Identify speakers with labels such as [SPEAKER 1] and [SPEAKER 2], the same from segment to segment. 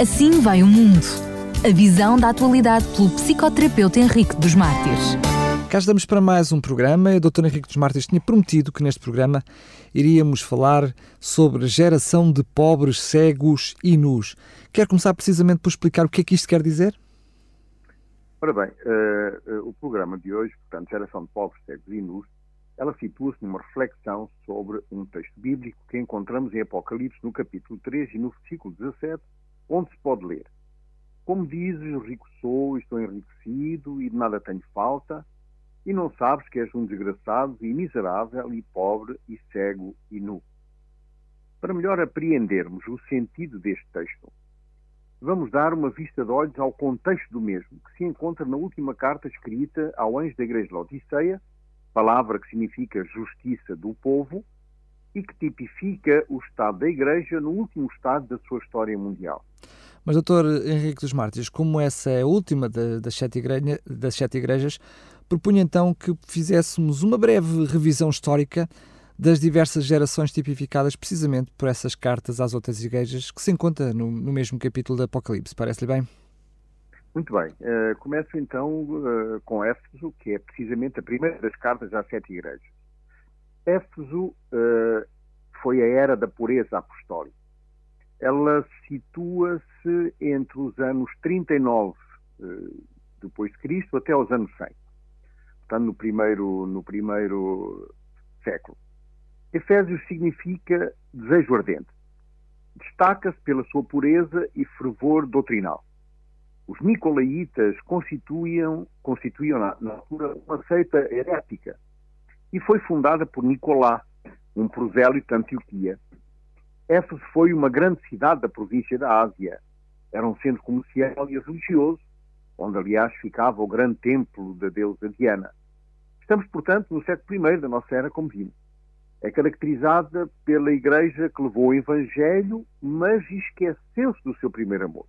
[SPEAKER 1] Assim vai o mundo. A visão da atualidade pelo psicoterapeuta Henrique dos Mártires.
[SPEAKER 2] Cá estamos para mais um programa. O Dr. Henrique dos Mártires tinha prometido que neste programa iríamos falar sobre a geração de pobres, cegos e nus. Quer começar precisamente por explicar o que é que isto quer dizer?
[SPEAKER 3] Ora bem, uh, uh, o programa de hoje, portanto, Geração de Pobres, Cegos e Nus, ela situa-se numa reflexão sobre um texto bíblico que encontramos em Apocalipse no capítulo 3 e no versículo 17, onde se pode ler Como dizes, rico sou, estou enriquecido e de nada tenho falta, e não sabes que és um desgraçado e miserável e pobre e cego e nu. Para melhor apreendermos o sentido deste texto, vamos dar uma vista de olhos ao contexto do mesmo, que se encontra na última carta escrita ao anjo da igreja de Laodiceia, palavra que significa justiça do povo e que tipifica o estado da igreja no último estado da sua história mundial.
[SPEAKER 2] Mas, doutor Henrique dos Mártires, como essa é a última das sete, igreja, das sete igrejas, propunha então que fizéssemos uma breve revisão histórica das diversas gerações tipificadas precisamente por essas cartas às outras igrejas que se encontra no, no mesmo capítulo do Apocalipse. Parece-lhe bem?
[SPEAKER 3] Muito bem. Uh, começo então uh, com Éfeso, que é precisamente a primeira das cartas às sete igrejas. Éfeso uh, foi a era da pureza apostólica. Ela situa-se entre os anos 39 depois de Cristo até os anos 100. Portanto, no primeiro, no primeiro século. Efésios significa desejo ardente. Destaca-se pela sua pureza e fervor doutrinal. Os nicolaítas constituíam, constituíam na, na altura uma seita herética e foi fundada por Nicolá, um prosélito de Antioquia. Éfeso foi uma grande cidade da província da Ásia. Era um centro comercial e religioso, onde, aliás, ficava o grande templo da deusa Diana. Estamos, portanto, no século I da nossa era, como vimos. É caracterizada pela Igreja que levou o Evangelho, mas esqueceu-se do seu primeiro amor.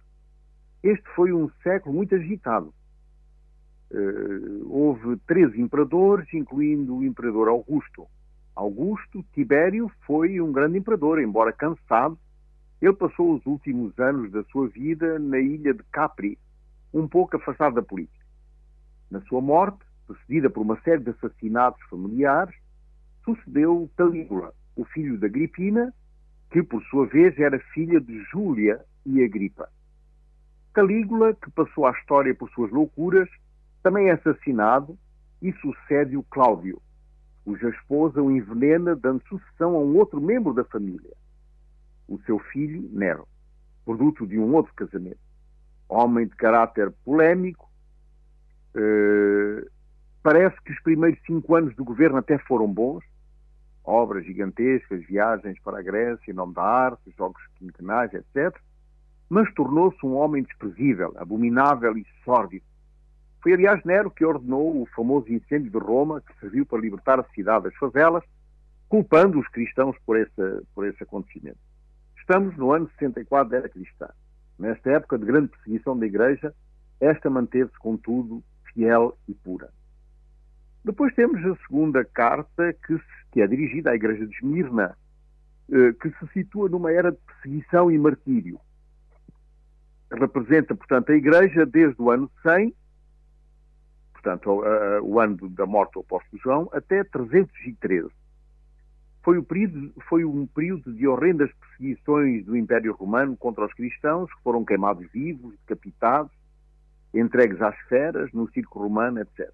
[SPEAKER 3] Este foi um século muito agitado. Uh, houve três imperadores, incluindo o imperador Augusto. Augusto Tibério foi um grande imperador, embora cansado. Ele passou os últimos anos da sua vida na ilha de Capri, um pouco afastado da política. Na sua morte, precedida por uma série de assassinatos familiares, sucedeu Calígula, o filho de Agripina, que por sua vez era filha de Júlia e Agripa. Calígula, que passou à história por suas loucuras, também é assassinado e sucede o Cláudio, cuja esposa o envenena, dando sucessão a um outro membro da família, o seu filho Nero, produto de um outro casamento. Homem de caráter polémico, eh, parece que os primeiros cinco anos do governo até foram bons, obras gigantescas, viagens para a Grécia em nome da arte, jogos quinquenais, etc mas tornou-se um homem desprezível, abominável e sórdido. Foi, aliás, Nero que ordenou o famoso incêndio de Roma, que serviu para libertar a cidade das favelas, culpando os cristãos por esse, por esse acontecimento. Estamos no ano 64 da era cristã. Nesta época de grande perseguição da Igreja, esta manteve-se, contudo, fiel e pura. Depois temos a segunda carta, que, que é dirigida à Igreja de Esmirna, eh, que se situa numa era de perseguição e martírio representa, portanto, a Igreja desde o ano 100, portanto, o, ano da morte do apóstolo João, até 313. Foi, o período, foi um período de horrendas perseguições do Império Romano contra os cristãos, que foram queimados vivos, decapitados, entregues às feras, no circo romano, etc.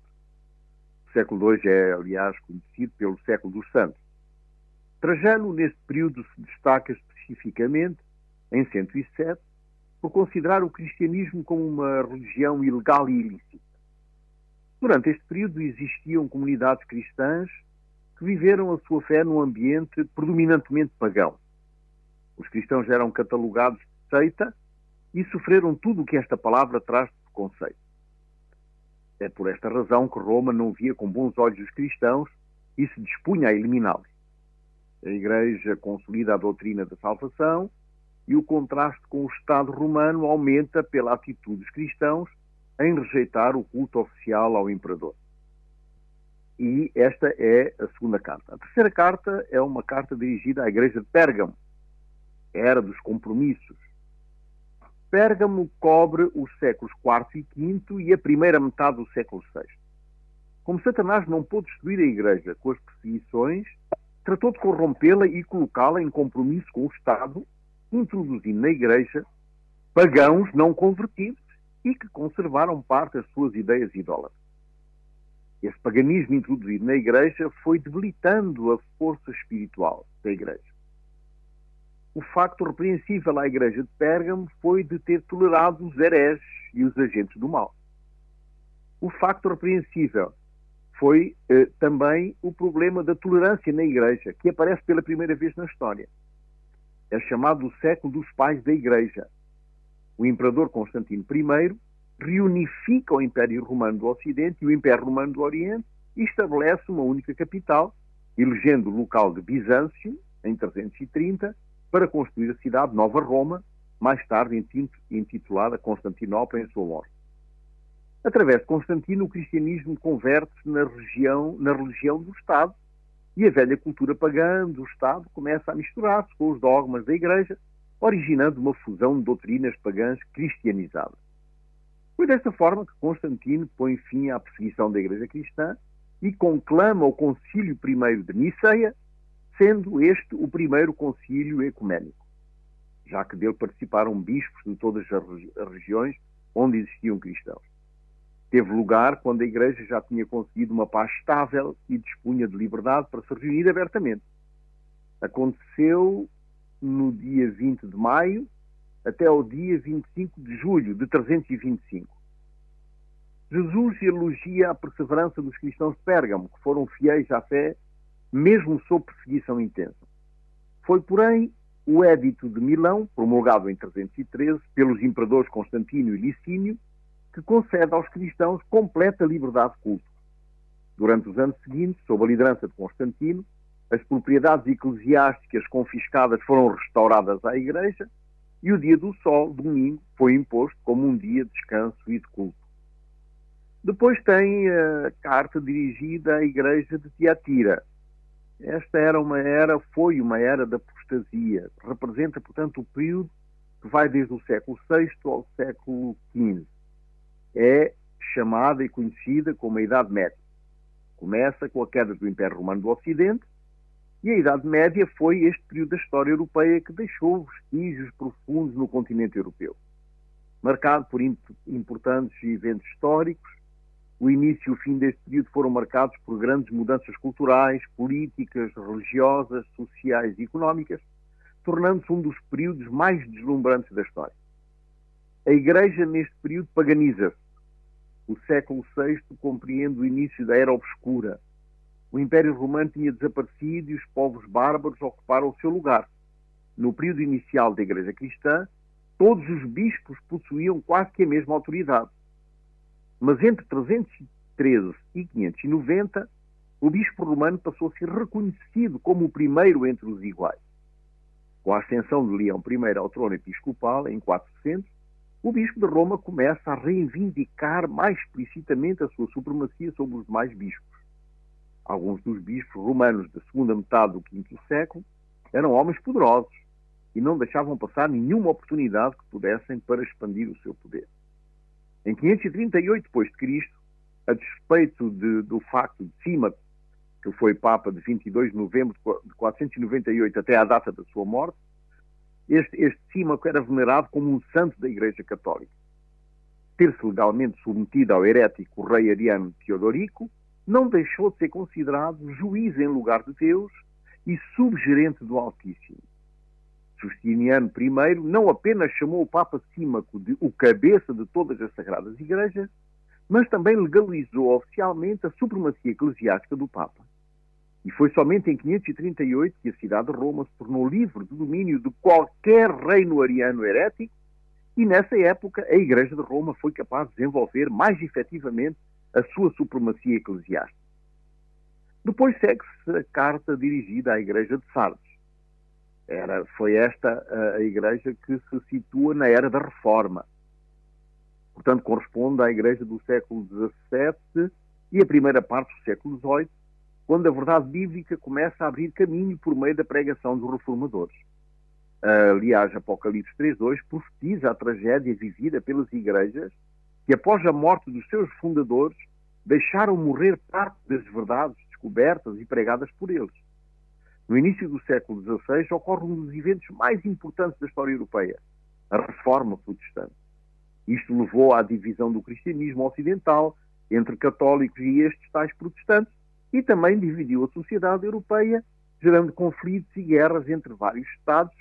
[SPEAKER 3] O século II é, aliás, conhecido pelo século dos santos. Trajano, neste período, se destaca especificamente, em 107, por considerar o cristianismo como uma religião ilegal e ilícita. Durante este período existiam comunidades cristãs que viveram a sua fé num ambiente predominantemente pagão. Os cristãos eram catalogados de seita e sofreram tudo o que esta palavra traz de preconceito. É por esta razão que Roma não via com bons olhos os cristãos e se dispunha a eliminá-los. A Igreja consolida a doutrina da salvação e o contraste com o Estado romano aumenta pela atitude dos cristãos em rejeitar o culto oficial ao imperador. E esta é a segunda carta. A terceira carta é uma carta dirigida à igreja de Pérgamo, era dos compromissos. Pérgamo cobre os séculos IV e V e a primeira metade do século VI. Como Satanás não pôde destruir a Igreja com as perseguições, tratou de corrompê-la e colocá-la em compromisso com o Estado, introduzindo na Igreja pagãos não convertidos e que conservaram parte das suas ideias idólatras. Esse paganismo introduzido na Igreja foi debilitando a força espiritual da Igreja. O facto repreensível à Igreja de Pérgamo foi de ter tolerado os hereges e os agentes do mal. O facto repreensível foi eh, também o problema da tolerância na Igreja, que aparece pela primeira vez na história. É chamado o século dos pais da Igreja. O imperador Constantino I reunifica o Império Romano do Ocidente e o Império Romano do Oriente e estabelece uma única capital, elegendo o local de Bizâncio, em 330, para construir a cidade Nova Roma, mais tarde intitulada Constantinopla em sua morte. Através de Constantino, o cristianismo converte-se na, na religião do Estado e a velha cultura pagã do Estado começa a misturar-se com os dogmas da Igreja, originando uma fusão de doutrinas pagãs cristianizadas. Foi desta forma que Constantino põe fim à perseguição da Igreja cristã e conclama o Concílio I de Niceia, sendo este o primeiro concílio ecuménico, já que dele participaram bispos de todas as regiões onde existiam cristãos. Teve lugar quando a Igreja já tinha conseguido uma paz estável e dispunha de liberdade para se reunir abertamente. Aconteceu no dia 20 de maio até ao dia 25 de julho de 325. Jesus elogia a perseverança dos cristãos de Pérgamo, que foram fiéis à fé, mesmo sob perseguição intensa. Foi, porém, o Édito de Milão, promulgado em 313 pelos imperadores Constantino e Licínio, que concede aos cristãos completa liberdade de culto. Durante os anos seguintes, sob a liderança de Constantino, as propriedades eclesiásticas confiscadas foram restauradas à Igreja e o dia do sol, domingo, foi imposto como um dia de descanso e de culto. Depois tem a carta dirigida à igreja de Tiatira. Esta era uma era, foi uma era da apostasia. Representa, portanto, o período que vai desde o século VI ao século XV. É chamada e conhecida como a Idade Média. Começa com a queda do Império Romano do Ocidente e a Idade Média foi este período da história europeia que deixou vestígios profundos no continente europeu. Marcado por importantes eventos históricos, o início e o fim deste período foram marcados por grandes mudanças culturais, políticas, religiosas, sociais e económicas, tornando-se um dos períodos mais deslumbrantes da história. A Igreja, neste período, paganiza-se. O século VI compreende o início da Era Obscura, o Império Romano tinha desaparecido e os povos bárbaros ocuparam o seu lugar. No período inicial da Igreja Cristã, todos os bispos possuíam quase que a mesma autoridade. Mas entre 313 e 590, o bispo romano passou a ser reconhecido como o primeiro entre os iguais. Com a ascensão de Leão I ao trono episcopal, em 400, o bispo de Roma começa a reivindicar mais explicitamente a sua supremacia sobre os demais bispos. Alguns dos bispos romanos da segunda metade do V século eram homens poderosos e não deixavam passar nenhuma oportunidade que pudessem para expandir o seu poder. Em 538 d.C., a despeito de, do facto de Símaco, que foi Papa de 22 de novembro de 498 até à data da sua morte, este, este Símaco era venerado como um santo da Igreja Católica. Ter-se legalmente submetido ao herético rei ariano Teodorico, não deixou de ser considerado juiz em lugar de Deus e subgerente do Altíssimo. Justiniano I não apenas chamou o Papa Símaco de o cabeça de todas as sagradas igrejas, mas também legalizou oficialmente a supremacia eclesiástica do Papa. E foi somente em 538 que a cidade de Roma se tornou livre do domínio de qualquer reino ariano herético, e nessa época a Igreja de Roma foi capaz de desenvolver mais efetivamente a sua supremacia eclesiástica. Depois segue-se a carta dirigida à Igreja de Sardes. Era, foi esta a, igreja que se situa na era da Reforma. Portanto, corresponde à igreja do século XVII e a primeira parte do século XVIII, quando a verdade bíblica começa a abrir caminho por meio da pregação dos reformadores. Aliás, Apocalipse 3.2 profetiza a tragédia vivida pelas igrejas que, após a morte dos seus fundadores, deixaram morrer parte das verdades descobertas e pregadas por eles. No início do século XVI ocorre um dos eventos mais importantes da história europeia, a Reforma Protestante. Isto levou à divisão do cristianismo ocidental entre católicos e estes tais protestantes e também dividiu a sociedade europeia, gerando conflitos e guerras entre vários Estados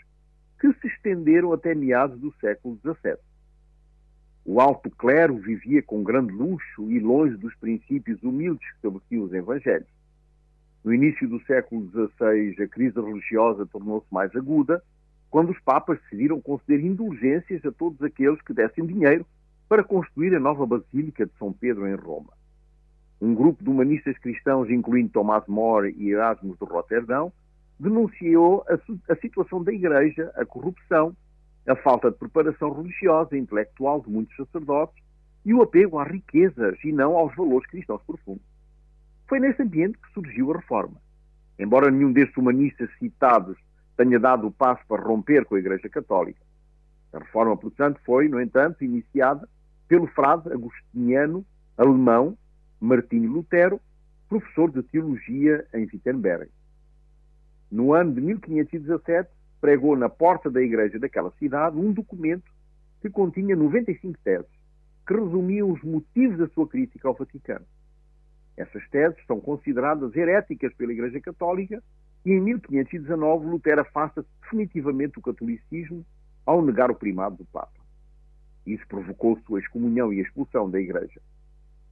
[SPEAKER 3] que se estenderam até meados do século XVII. O alto clero vivia com grande luxo e longe dos princípios humildes que estabeleciam os evangelhos. No início do século XVI, a crise religiosa tornou-se mais aguda, quando os papas decidiram conceder indulgências a todos aqueles que dessem dinheiro para construir a nova Basílica de São Pedro em Roma. Um grupo de humanistas cristãos, incluindo Tomás More e Erasmus de Roterdão, denunciou a, a situação da Igreja, a corrupção, a falta de preparação religiosa e intelectual de muitos sacerdotes e o apego às riquezas e não aos valores cristãos profundos. Foi nesse ambiente que surgiu a reforma. Embora nenhum destes humanistas citados tenha dado o passo para romper com a Igreja Católica. A reforma protestante foi, no entanto, iniciada pelo frade agostiniano alemão Martinho Lutero, professor de teologia em Wittenberg. No ano de 1517, pregou na porta da igreja daquela cidade um documento que continha 95 teses, que resumiam os motivos da sua crítica ao Vaticano. Essas teses são consideradas heréticas pela Igreja Católica e em 1519 Lutero afasta definitivamente o catolicismo ao negar o primado do Papa. Isso provocou sua excomunhão e expulsão da Igreja.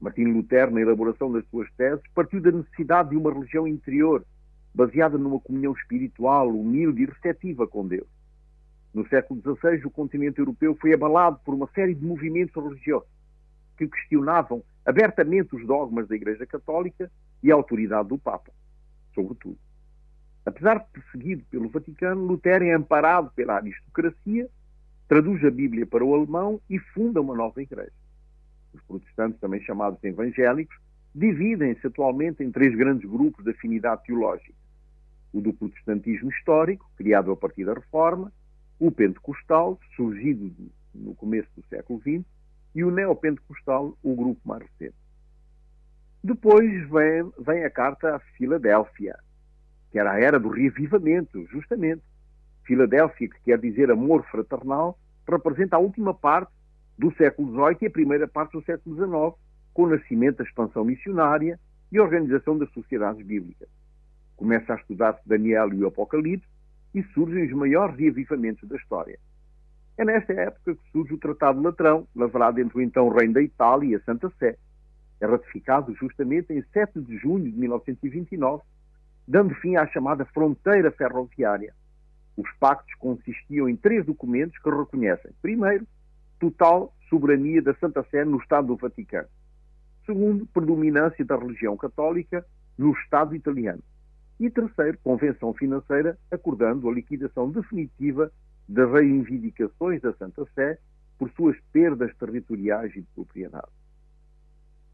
[SPEAKER 3] Martinho Lutero, na elaboração das suas teses, partiu da necessidade de uma religião interior baseada numa comunhão espiritual, humilde e receptiva com Deus. No século XVI, o continente europeu foi abalado por uma série de movimentos religiosos que questionavam abertamente os dogmas da Igreja Católica e a autoridade do Papa, sobretudo. Apesar de perseguido pelo Vaticano, Lutero é amparado pela aristocracia, traduz a Bíblia para o alemão e funda uma nova igreja. Os protestantes, também chamados evangélicos, dividem-se atualmente em três grandes grupos de afinidade teológica o do protestantismo histórico, criado a partir da Reforma, o pentecostal, surgido no começo do século XX, e o neopentecostal, o grupo mais recente. Depois vem, vem a carta a Filadélfia, que era a era do reavivamento, justamente. Filadélfia, que quer dizer amor fraternal, representa a última parte do século XVIII e a primeira parte do século XIX, com o nascimento da expansão missionária e a organização das sociedades bíblicas começa a estudar-se Daniel e o Apocalipse e surgem os maiores reavivamentos da história. É nesta época que surge o Tratado Latrão, lavrado entre o então Reino da Itália e a Santa Sé. É ratificado justamente em 7 de junho de 1929, dando fim à chamada fronteira ferroviária. Os pactos consistiam em três documentos que reconhecem, primeiro, total soberania da Santa Sé no Estado do Vaticano. Segundo, predominância da religião católica no Estado italiano. E terceiro, convenção financeira acordando a liquidação definitiva das reivindicações da Santa Sé por suas perdas territoriais e de propriedade.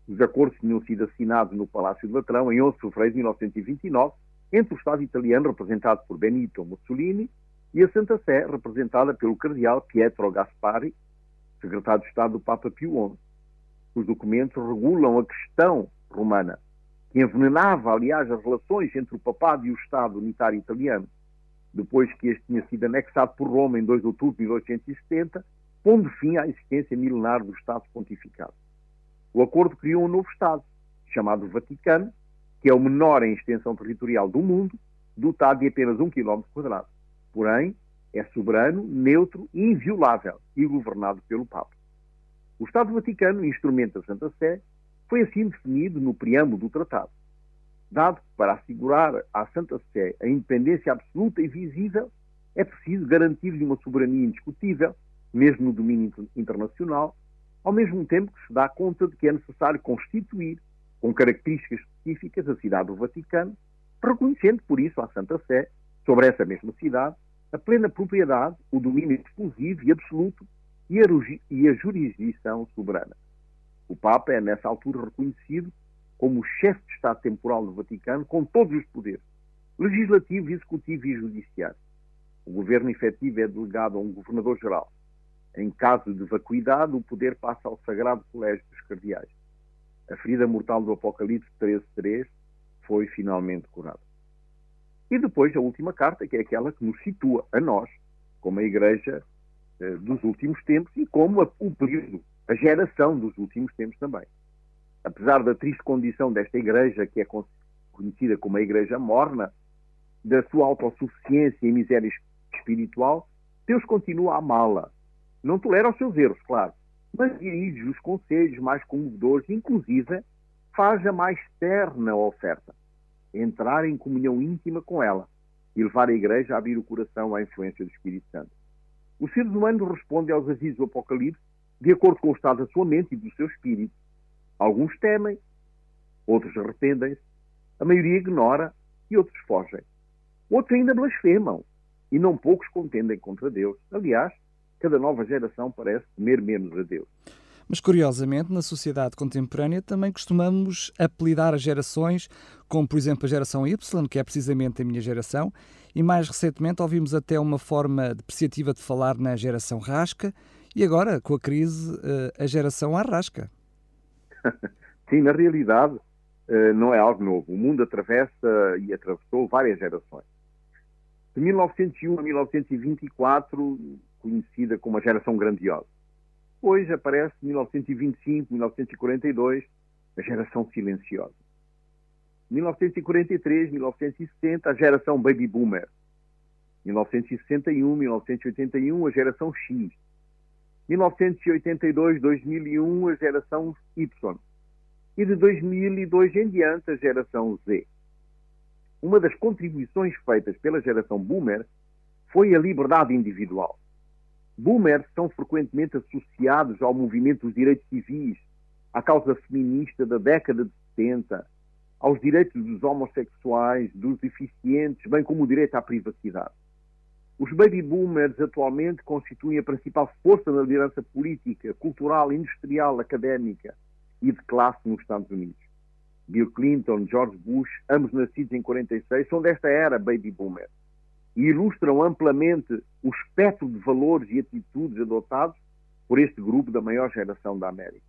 [SPEAKER 3] Os acordos tinham sido assinados no Palácio de Latrão em 11 de fevereiro de 1929 entre o Estado italiano representado por Benito Mussolini e a Santa Sé representada pelo cardeal Pietro Gaspari, secretário de Estado do Papa Pio XI. Os documentos regulam a questão romana que envenenava, aliás, as relações entre o papado e o Estado unitário italiano, depois que este tinha sido anexado por Roma em 2 de outubro de 1870, pondo fim à existência milenar do Estado pontificado. O acordo criou um novo Estado, chamado Vaticano, que é o menor em extensão territorial do mundo, dotado de apenas um quilómetro quadrado. Porém, é soberano, neutro e inviolável e governado pelo Papa. O Estado Vaticano, instrumento da Santa Sé, foi assim definido no preâmbulo do tratado. Dado que para assegurar à Santa Sé a independência absoluta e visível, é preciso garantir-lhe uma soberania indiscutível, mesmo no domínio internacional, ao mesmo tempo que se dá conta de que é necessário constituir, com características específicas, a cidade do Vaticano, reconhecendo por isso à Santa Sé, sobre essa mesma cidade, a plena propriedade, o domínio exclusivo e absoluto e a, e a jurisdição soberana. O Papa é, nessa altura, reconhecido como o chefe de Estado temporal do Vaticano, com todos os poderes, legislativo, executivo e judiciário. O governo efetivo é delegado a um governador-geral. Em caso de vacuidade, o poder passa ao Sagrado Colégio dos Cardeais. A ferida mortal do Apocalipse 13.3 foi finalmente curada. E depois a última carta, que é aquela que nos situa, a nós, como a Igreja eh, dos últimos tempos e como a, o período, a geração dos últimos tempos também. Apesar da triste condição desta Igreja, que é conhecida como a Igreja morna, da sua autossuficiência e miséria espiritual, Deus continua a amá-la. Não tolera os seus erros, claro, mas dirige os conselhos mais comovedores, inclusive faz a mais terna oferta, entrar em comunhão íntima com ela e levar a Igreja a abrir o coração à influência do Espírito Santo. Os seres humanos respondem aos avisos do Apocalipse de acordo com o estado da sua mente e do seu espírito. Alguns temem, outros arrependem-se, a maioria ignora e outros fogem. Outros ainda blasfemam e não poucos contendem contra Deus. Aliás, cada nova geração parece temer menos a Deus.
[SPEAKER 2] Mas, curiosamente, na sociedade contemporânea também costumamos apelidar as gerações, como por exemplo a geração Y, que é precisamente a minha geração, e mais recentemente ouvimos até uma forma depreciativa de falar na geração rasca, e agora, com a crise, eh, a geração arrasca.
[SPEAKER 3] Sim, na realidade, eh, não é algo novo. O mundo atravessa e atravessou várias gerações. De 1901 a 1924, conhecida como a geração grandiosa. Depois aparece 1925, 1942, a geração silenciosa. 1943, 1960, a geração baby boomer. 1961, 1981, a geração X. 1982, 2001, a geração Y. E de 2002 em diante, a geração Z. Uma das contribuições feitas pela geração boomer foi a liberdade individual. Boomers são frequentemente associados ao movimento dos direitos civis, à causa feminista da década de 70, aos direitos dos homossexuais, dos deficientes, bem como o direito à privacidade. Os baby boomers atualmente constituem a principal força na liderança política, cultural, industrial, académica e de classe nos Estados Unidos. Bill Clinton, George Bush, ambos nascidos em 46, são desta era baby boomer e ilustram amplamente o espectro de valores e atitudes adotados por este grupo da maior geração da América.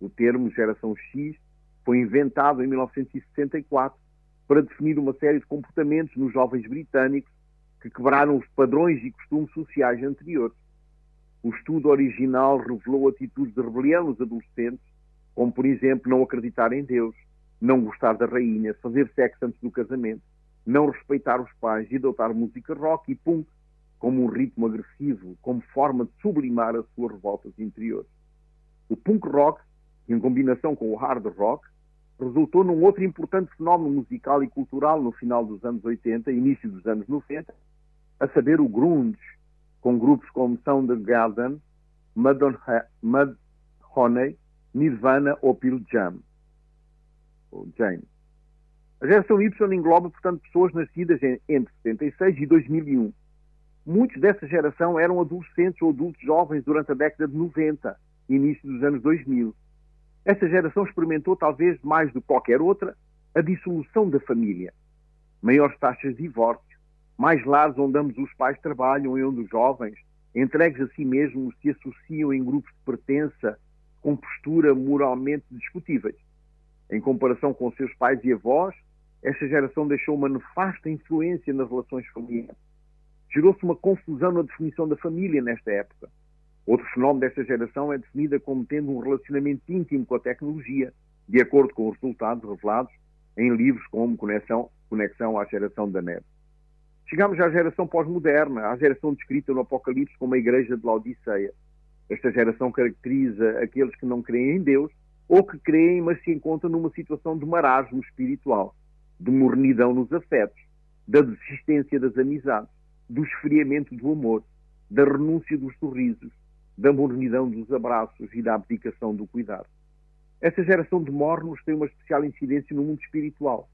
[SPEAKER 3] O termo geração X foi inventado em 1964 para definir uma série de comportamentos nos jovens britânicos que quebraram os padrões e costumes sociais anteriores. O estudo original revelou atitudes de rebelião nos adolescentes, como, por exemplo, não acreditar em Deus, não gostar da rainha, fazer sexo antes do casamento, não respeitar os pais e adotar música rock e punk como um ritmo agressivo, como forma de sublimar as suas revoltas interiores. O punk rock, em combinação com o hard rock, resultou num outro importante fenómeno musical e cultural no final dos anos 80 e início dos anos 90, a saber o grunge, com grupos como Soundgarden, Mudhoney, Nirvana ou Pearl Jam. Ou Jane. A geração Y engloba, portanto, pessoas nascidas entre 76 e 2001. Muitos dessa geração eram adolescentes ou adultos jovens durante a década de 90 e início dos anos 2000. Essa geração experimentou, talvez mais do que qualquer outra, a dissolução da família. Maiores taxas de divórcio, mais lares onde ambos os pais trabalham e onde os jovens, entregues a si mesmos, se associam em grupos de pertença com postura moralmente discutíveis. Em comparação com seus pais e avós, esta geração deixou uma nefasta influência nas relações familiares. Gerou-se uma confusão na definição da família nesta época. Outro fenómeno desta geração é definida como tendo um relacionamento íntimo com a tecnologia, de acordo com os resultados revelados em livros como Conexão, Conexão à Geração da Net. Chegamos à geração pós-moderna, à geração descrita no Apocalipse como a Igreja de Laodiceia. Esta geração caracteriza aqueles que não creem em Deus ou que creem, mas se encontram numa situação de marasmo espiritual de mornidão nos afetos, da desistência das amizades, do esfriamento do amor, da renúncia dos sorrisos, da mornidão dos abraços e da abdicação do cuidado. Essa geração de mornos tem uma especial incidência no mundo espiritual.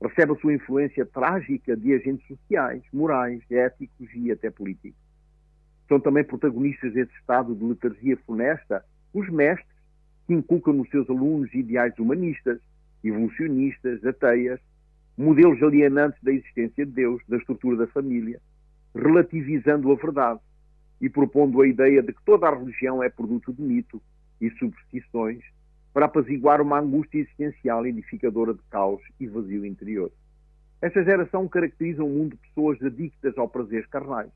[SPEAKER 3] Recebe a sua influência trágica de agentes sociais, morais, éticos e até políticos. São também protagonistas desse estado de letargia funesta os mestres que inculcam nos seus alunos ideais humanistas, evolucionistas, ateias, modelos alienantes da existência de Deus, da estrutura da família. relativizando a verdade e propondo a ideia de que toda a religião é produto de mito e superstições para apaziguar uma angústia existencial edificadora de caos e vazio interior. Esta geração caracteriza um mundo de pessoas adictas ao prazer carnais,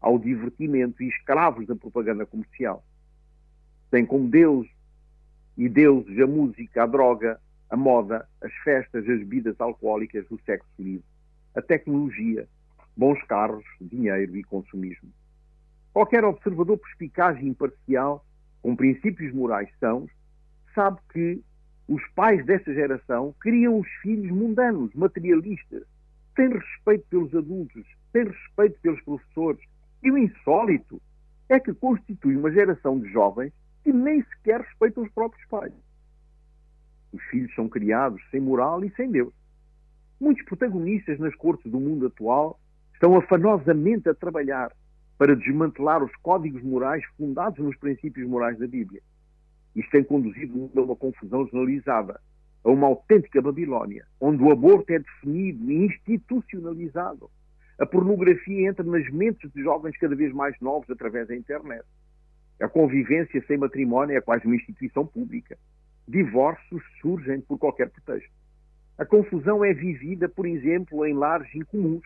[SPEAKER 3] ao divertimento e escravos da propaganda comercial. Tem como Deus e deuses a música, a droga, a moda, as festas, as bebidas alcoólicas, o sexo livre, a tecnologia, bons carros, dinheiro e consumismo. Qualquer observador perspicaz e imparcial, com princípios morais sãos, sabe que os pais desta geração criam os filhos mundanos, materialistas, sem respeito pelos adultos, sem respeito pelos professores. E o insólito é que constitui uma geração de jovens que nem sequer respeitam os próprios pais. Os filhos são criados sem moral e sem Deus. Muitos protagonistas nas cortes do mundo atual estão afanosamente a trabalhar para desmantelar os códigos morais fundados nos princípios morais da Bíblia. Isto tem conduzido a uma confusão generalizada, a uma autêntica Babilónia, onde o aborto é definido e institucionalizado. A pornografia entra nas mentes de jovens cada vez mais novos através da internet. A convivência sem matrimónio é quase uma instituição pública. Divórcios surgem por qualquer pretexto. A confusão é vivida, por exemplo, em lares incomuns,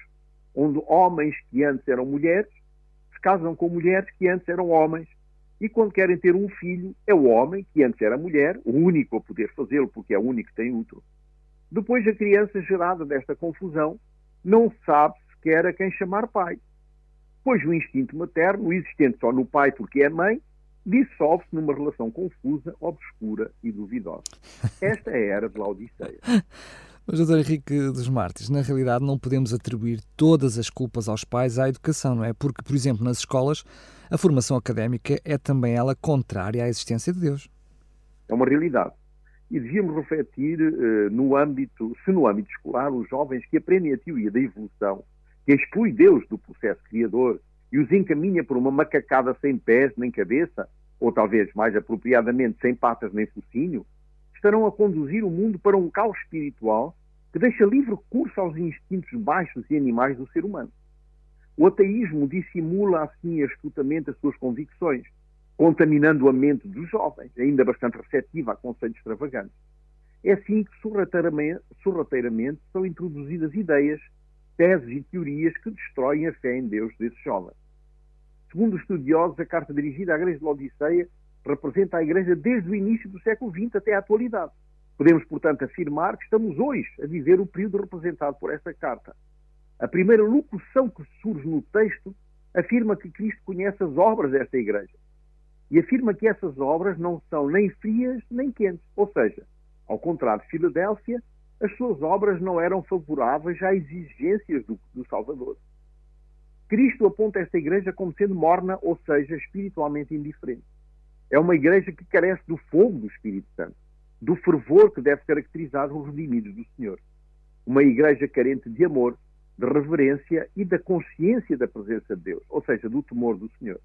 [SPEAKER 3] onde homens que antes eram mulheres se casam com mulheres que antes eram homens e quando querem ter um filho, é o homem, que antes era mulher, o único a poder fazê-lo, porque é o único que tem útero. Depois, a criança gerada desta confusão não sabe sequer a quem chamar pai. Pois o instinto materno, existente só no pai porque é mãe, dissolve-se numa relação confusa, obscura e duvidosa. Esta é a era de Laodiceia.
[SPEAKER 2] Mas, doutor Henrique dos Martins, na realidade não podemos atribuir todas as culpas aos pais à educação, não é? Porque, por exemplo, nas escolas, a formação académica é também ela contrária à existência de Deus.
[SPEAKER 3] É uma realidade. E devíamos refletir uh, no âmbito, se no âmbito escolar, os jovens que aprendem a teoria da evolução, que exclui Deus do processo criador e os encaminha por uma macacada sem pés nem cabeça, ou talvez mais apropriadamente sem patas nem focinho, estarão a conduzir o mundo para um caos espiritual que deixa livre curso aos instintos baixos e animais do ser humano. O ateísmo dissimula assim astutamente as suas convicções, contaminando a mente dos jovens, ainda bastante receptiva a conceitos extravagantes. É assim que sorrateiramente, são introduzidas ideias, teses e teorias que destroem a fé em Deus desses jovens. Segundo os estudiosos, a carta dirigida à Igreja de Odisseia representa a Igreja desde o início do século XX até à atualidade. Podemos, portanto, afirmar que estamos hoje a viver o período representado por esta carta. A primeira locução que surge no texto afirma que Cristo conhece as obras desta Igreja e afirma que essas obras não são nem frias nem quentes. Ou seja, ao contrário de Filadélfia, as suas obras não eram favoráveis às exigências do, do Salvador. Cristo aponta esta igreja como sendo morna, ou seja, espiritualmente indiferente. É uma igreja que carece do fogo do Espírito Santo do fervor que deve caracterizar os redimidos do Senhor. Uma igreja carente de amor, de reverência e da consciência da presença de Deus, ou seja, do temor do Senhor.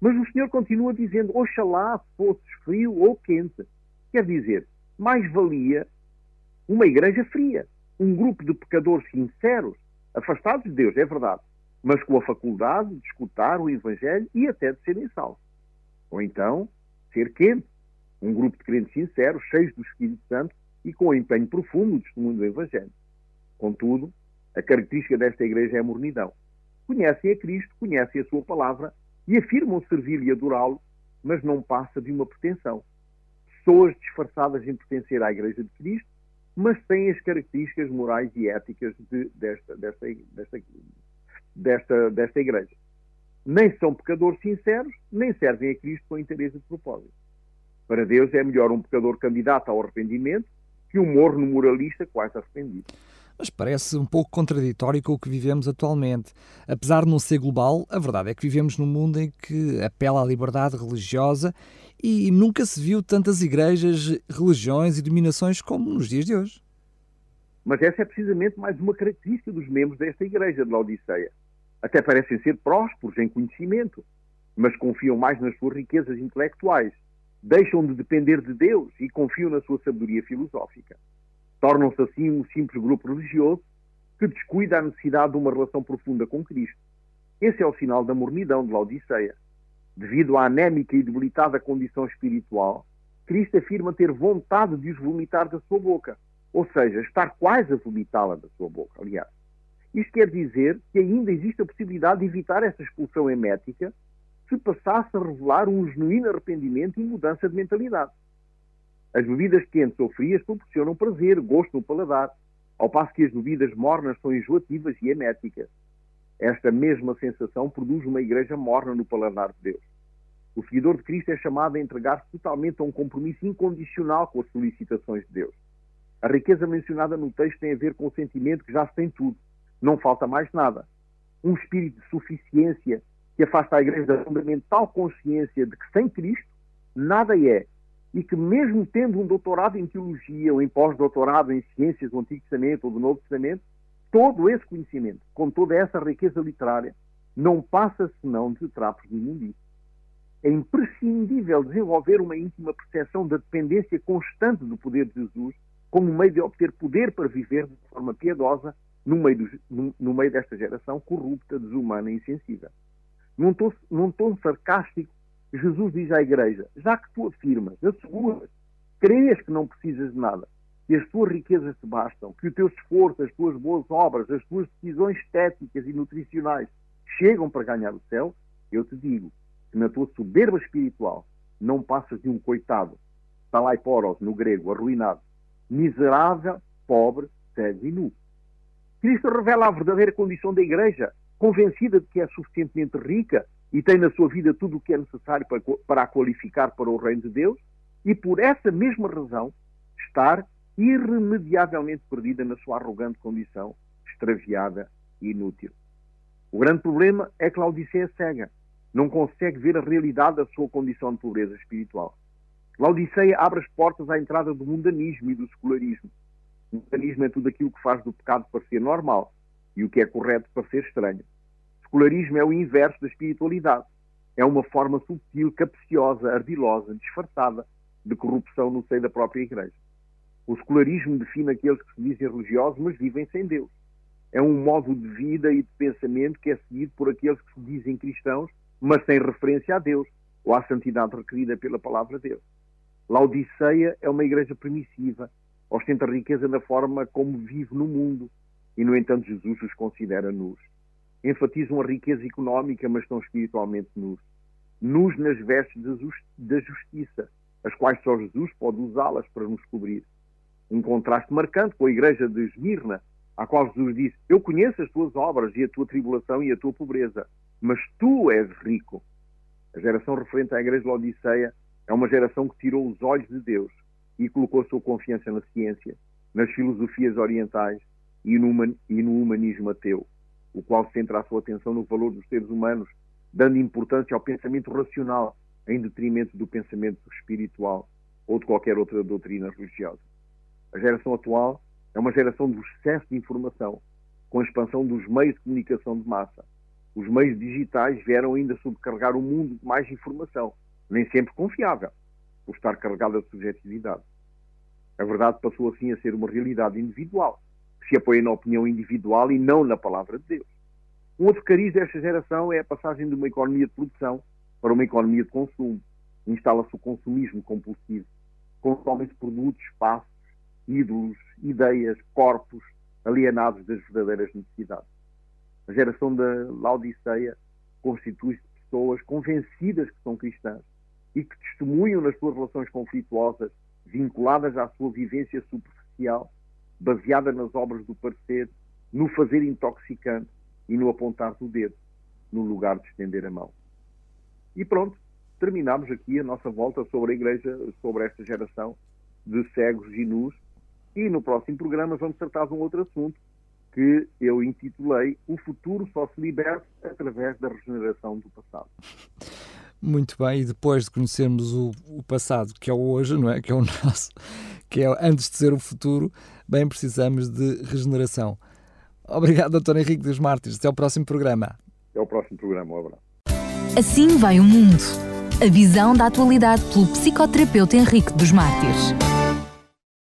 [SPEAKER 3] Mas o Senhor continua dizendo: Oxalá fosses frio ou quente. Quer dizer, mais valia uma igreja fria, um grupo de pecadores sinceros, afastados de Deus, é verdade, mas com a faculdade de escutar o Evangelho e até de serem salvos. Ou então, ser quente, um grupo de crentes sinceros, cheios do Espírito Santo e com um empenho profundo no testemunho do Evangelho. Contudo, a característica desta igreja é a mornidão. Conhecem a Cristo, conhecem a sua palavra e afirmam servir e adorá-lo, mas não passa de uma pretensão. Pessoas disfarçadas em pertencer à igreja de Cristo, mas têm as características morais e éticas de, desta, desta, desta, desta igreja. Nem são pecadores sinceros, nem servem a Cristo com interesse de propósito. Para Deus é melhor um pecador candidato ao arrependimento que um morno moralista quase arrependido.
[SPEAKER 2] Mas parece um pouco contraditório com o que vivemos atualmente. Apesar de não ser global, a verdade é que vivemos num mundo em que apela à liberdade religiosa e nunca se viu tantas igrejas, religiões e dominações como nos dias de hoje.
[SPEAKER 3] Mas essa é precisamente mais uma característica dos membros desta igreja de Laodiceia. Até parecem ser prósperos em conhecimento, mas confiam mais nas suas riquezas intelectuais deixam de depender de Deus e confiam na sua sabedoria filosófica. Tornam-se assim um simples grupo religioso que descuida a necessidade de uma relação profunda com Cristo. Esse é o sinal da mornidão de Laodiceia. Devido à anémica e debilitada condição espiritual, Cristo afirma ter vontade de os vomitar da sua boca, ou seja, estar quase a vomitá-la da sua boca, aliás. Isto quer dizer que ainda existe a possibilidade de evitar essa expulsão emética se passasse a revelar um genuíno arrependimento e mudança de mentalidade. As bebidas quentes ou frias proporcionam prazer, gosto no paladar, ao passo que as bebidas mornas são enjoativas e eméticas. Esta mesma sensação produz uma igreja morna no paladar de Deus. O seguidor de Cristo é chamado a entregar-se totalmente a um compromisso incondicional com as solicitações de Deus. A riqueza mencionada no texto tem a ver com o sentimento que já se tem tudo, não falta mais nada. Um espírito de suficiência que afasta a igreja da fundamental consciência de que sem Cristo nada é e que mesmo tendo um doutorado em teologia ou em pós-doutorado em ciências do Antigo Testamento ou do Novo Testamento, todo esse conhecimento, com toda essa riqueza literária, não passa senão de trapos de imundície. É imprescindível desenvolver uma íntima percepção da dependência constante do poder de Jesus como meio de obter poder para viver de forma piedosa no meio, no, no meio desta geração corrupta, desumana e insensível. Num tom, num tom sarcástico, Jesus diz à igreja: já que tu afirmas, asseguras, crês que não precisas de nada, que as tuas riquezas te bastam, que o teu esforço, as tuas boas obras, as tuas decisões estéticas e nutricionais chegam para ganhar o céu, eu te digo que na tua soberba espiritual não passas de um coitado, talaiporos no grego, arruinado, miserável, pobre, cego e nu. Cristo revela a verdadeira condição da igreja, convencida de que é suficientemente rica e tem na sua vida tudo o que é necessário para, para a qualificar para o reino de Deus, e por essa mesma razão estar irremediavelmente perdida na sua arrogante condição, extraviada e inútil. O grande problema é que Laodiceia é cega, não consegue ver a realidade da sua condição de pobreza espiritual. Laodiceia abre as portas à entrada do mundanismo e do secularismo. O mundanismo é tudo aquilo que faz do pecado parecer normal e o que é correto parecer estranho. O secularismo é o inverso da espiritualidade. É uma forma subtil, capciosa, ardilosa, disfarçada de corrupção no seio da própria Igreja. O secularismo define aqueles que se dizem religiosos, mas vivem sem Deus. É um modo de vida e de pensamento que é seguido por aqueles que se dizem cristãos, mas sem referência a Deus ou à santidade requerida pela palavra de Deus. Laodiceia é uma igreja permissiva, ostenta riqueza na forma como vive no mundo, e no entanto Jesus os considera nus. Enfatizam a riqueza económica, mas estão espiritualmente nus. Nus nas vestes da justiça, as quais só Jesus pode usá-las para nos cobrir. Um contraste marcante com a igreja de Esmirna, à qual Jesus disse: Eu conheço as tuas obras e a tua tribulação e a tua pobreza, mas tu és rico. A geração referente à igreja de Laodiceia é uma geração que tirou os olhos de Deus e colocou sua confiança na ciência, nas filosofias orientais e no, humanismo ateu, o qual centra a sua atenção no valor dos seres humanos, dando importância ao pensamento racional em detrimento do pensamento espiritual ou de qualquer outra doutrina religiosa. A geração atual é uma geração do excesso de informação, com a expansão dos meios de comunicação de massa. Os meios digitais vieram ainda sobrecarregar o mundo de mais informação, nem sempre confiável, por estar carregada de subjetividade. A verdade passou assim a ser uma realidade individual, que se apoia na opinião individual e não na palavra de Deus. Um outro cariz desta geração é a passagem de uma economia de produção para uma economia de consumo. Instala-se o consumismo compulsivo. Consomem-se produtos, espaços, ídolos, ideias, corpos alienados das verdadeiras necessidades. A geração da Laodiceia constitui-se pessoas convencidas que são cristãs, e que testemunham nas suas relações conflituosas, vinculadas à sua vivência superficial, baseada nas obras do parecer, no fazer intoxicante e no apontar do dedo, no lugar de estender a mão. E pronto, terminamos aqui a nossa volta sobre a Igreja, sobre esta geração de cegos e nus, e no próximo programa vamos tratar de um outro assunto que eu intitulei O futuro só se liberta através da regeneração do passado.
[SPEAKER 2] Muito bem, e depois de conhecermos o, o, passado, que é o hoje, não é? Que é o nosso, que é antes de ser o futuro, bem precisamos de regeneração. Obrigado, Dr. Henrique dos Mártires. Até ao próximo programa.
[SPEAKER 3] Até ao próximo programa, um abraço.
[SPEAKER 1] Assim vai o mundo. A visão da atualidade pelo psicoterapeuta Henrique dos Mártires.